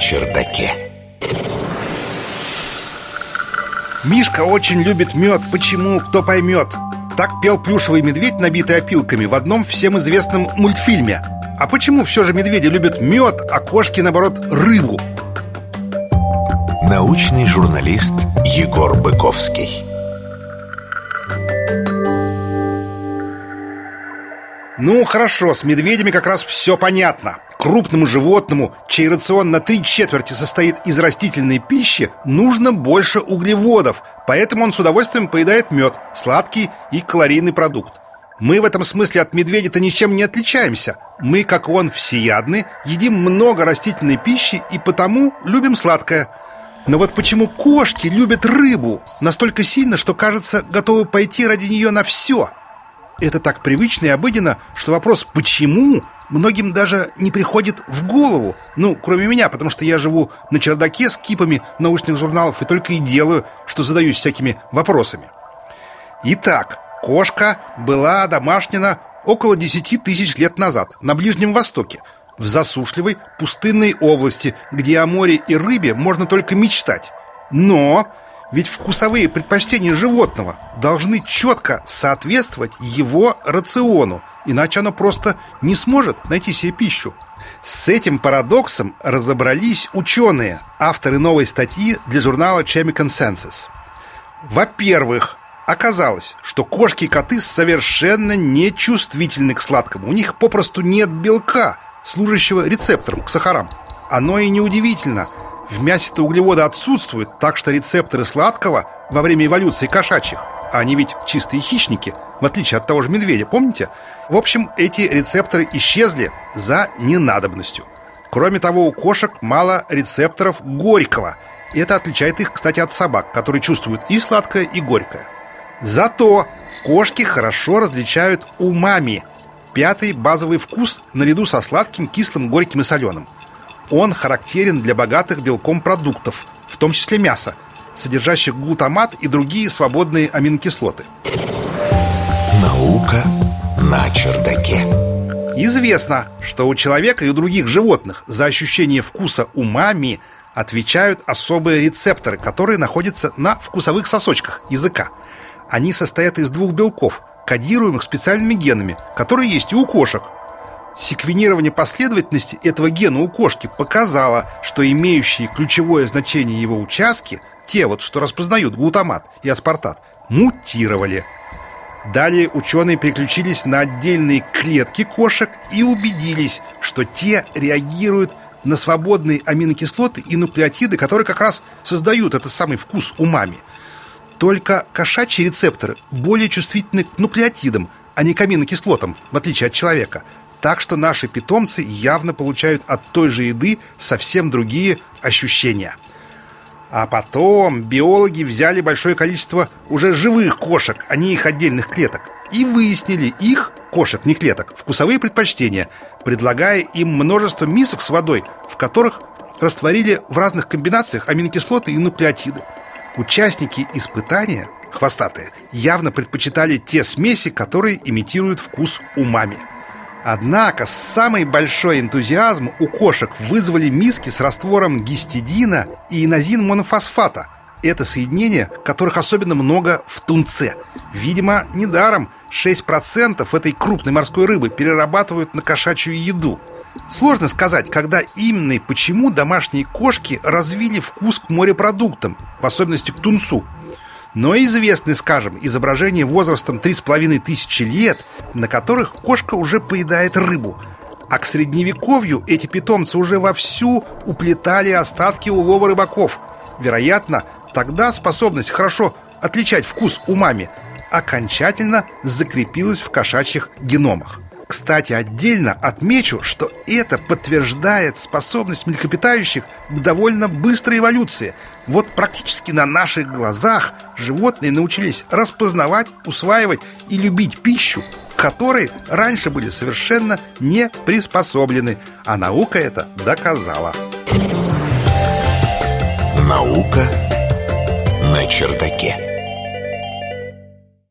чердаке. Мишка очень любит мед. Почему? Кто поймет? Так пел плюшевый медведь, набитый опилками, в одном всем известном мультфильме. А почему все же медведи любят мед, а кошки, наоборот, рыбу? Научный журналист Егор Быковский. Ну, хорошо, с медведями как раз все понятно. Крупному животному, чей рацион на три четверти состоит из растительной пищи, нужно больше углеводов, поэтому он с удовольствием поедает мед, сладкий и калорийный продукт. Мы в этом смысле от медведя-то ничем не отличаемся. Мы, как он, всеядны, едим много растительной пищи и потому любим сладкое. Но вот почему кошки любят рыбу настолько сильно, что, кажется, готовы пойти ради нее на все – это так привычно и обыденно, что вопрос «почему?» многим даже не приходит в голову. Ну, кроме меня, потому что я живу на чердаке с кипами научных журналов и только и делаю, что задаюсь всякими вопросами. Итак, кошка была домашнена около 10 тысяч лет назад на Ближнем Востоке, в засушливой пустынной области, где о море и рыбе можно только мечтать. Но ведь вкусовые предпочтения животного должны четко соответствовать его рациону, иначе оно просто не сможет найти себе пищу. С этим парадоксом разобрались ученые, авторы новой статьи для журнала Chemical Consensus. Во-первых, оказалось, что кошки и коты совершенно не чувствительны к сладкому. У них попросту нет белка, служащего рецептором к сахарам. Оно и неудивительно – в мясе-то углеводы отсутствуют, так что рецепторы сладкого во время эволюции кошачьих, а они ведь чистые хищники, в отличие от того же медведя, помните? В общем, эти рецепторы исчезли за ненадобностью. Кроме того, у кошек мало рецепторов горького. И это отличает их, кстати, от собак, которые чувствуют и сладкое, и горькое. Зато кошки хорошо различают умами. Пятый базовый вкус наряду со сладким, кислым, горьким и соленым – он характерен для богатых белком продуктов, в том числе мяса, содержащих глутамат и другие свободные аминокислоты. Наука на чердаке. Известно, что у человека и у других животных за ощущение вкуса умами отвечают особые рецепторы, которые находятся на вкусовых сосочках языка. Они состоят из двух белков, кодируемых специальными генами, которые есть и у кошек – Секвенирование последовательности этого гена у кошки показало, что имеющие ключевое значение его участки, те вот, что распознают глутамат и аспартат, мутировали. Далее ученые переключились на отдельные клетки кошек и убедились, что те реагируют на свободные аминокислоты и нуклеотиды, которые как раз создают этот самый вкус умами. Только кошачьи рецепторы более чувствительны к нуклеотидам, а не к аминокислотам, в отличие от человека – так что наши питомцы явно получают от той же еды совсем другие ощущения. А потом биологи взяли большое количество уже живых кошек, а не их отдельных клеток, и выяснили их, кошек, не клеток, вкусовые предпочтения, предлагая им множество мисок с водой, в которых растворили в разных комбинациях аминокислоты и нуклеотиды. Участники испытания, хвостатые, явно предпочитали те смеси, которые имитируют вкус умами. Однако самый большой энтузиазм у кошек вызвали миски с раствором гистидина и инозин монофосфата. Это соединения, которых особенно много в тунце. Видимо, недаром 6% этой крупной морской рыбы перерабатывают на кошачью еду. Сложно сказать, когда именно и почему домашние кошки развили вкус к морепродуктам, в особенности к тунцу но известны, скажем, изображения возрастом 3,5 тысячи лет, на которых кошка уже поедает рыбу. А к средневековью эти питомцы уже вовсю уплетали остатки улова рыбаков. Вероятно, тогда способность хорошо отличать вкус умами окончательно закрепилась в кошачьих геномах. Кстати, отдельно отмечу, что это подтверждает способность млекопитающих к довольно быстрой эволюции. Вот практически на наших глазах животные научились распознавать, усваивать и любить пищу, которые раньше были совершенно не приспособлены. А наука это доказала. Наука на чердаке.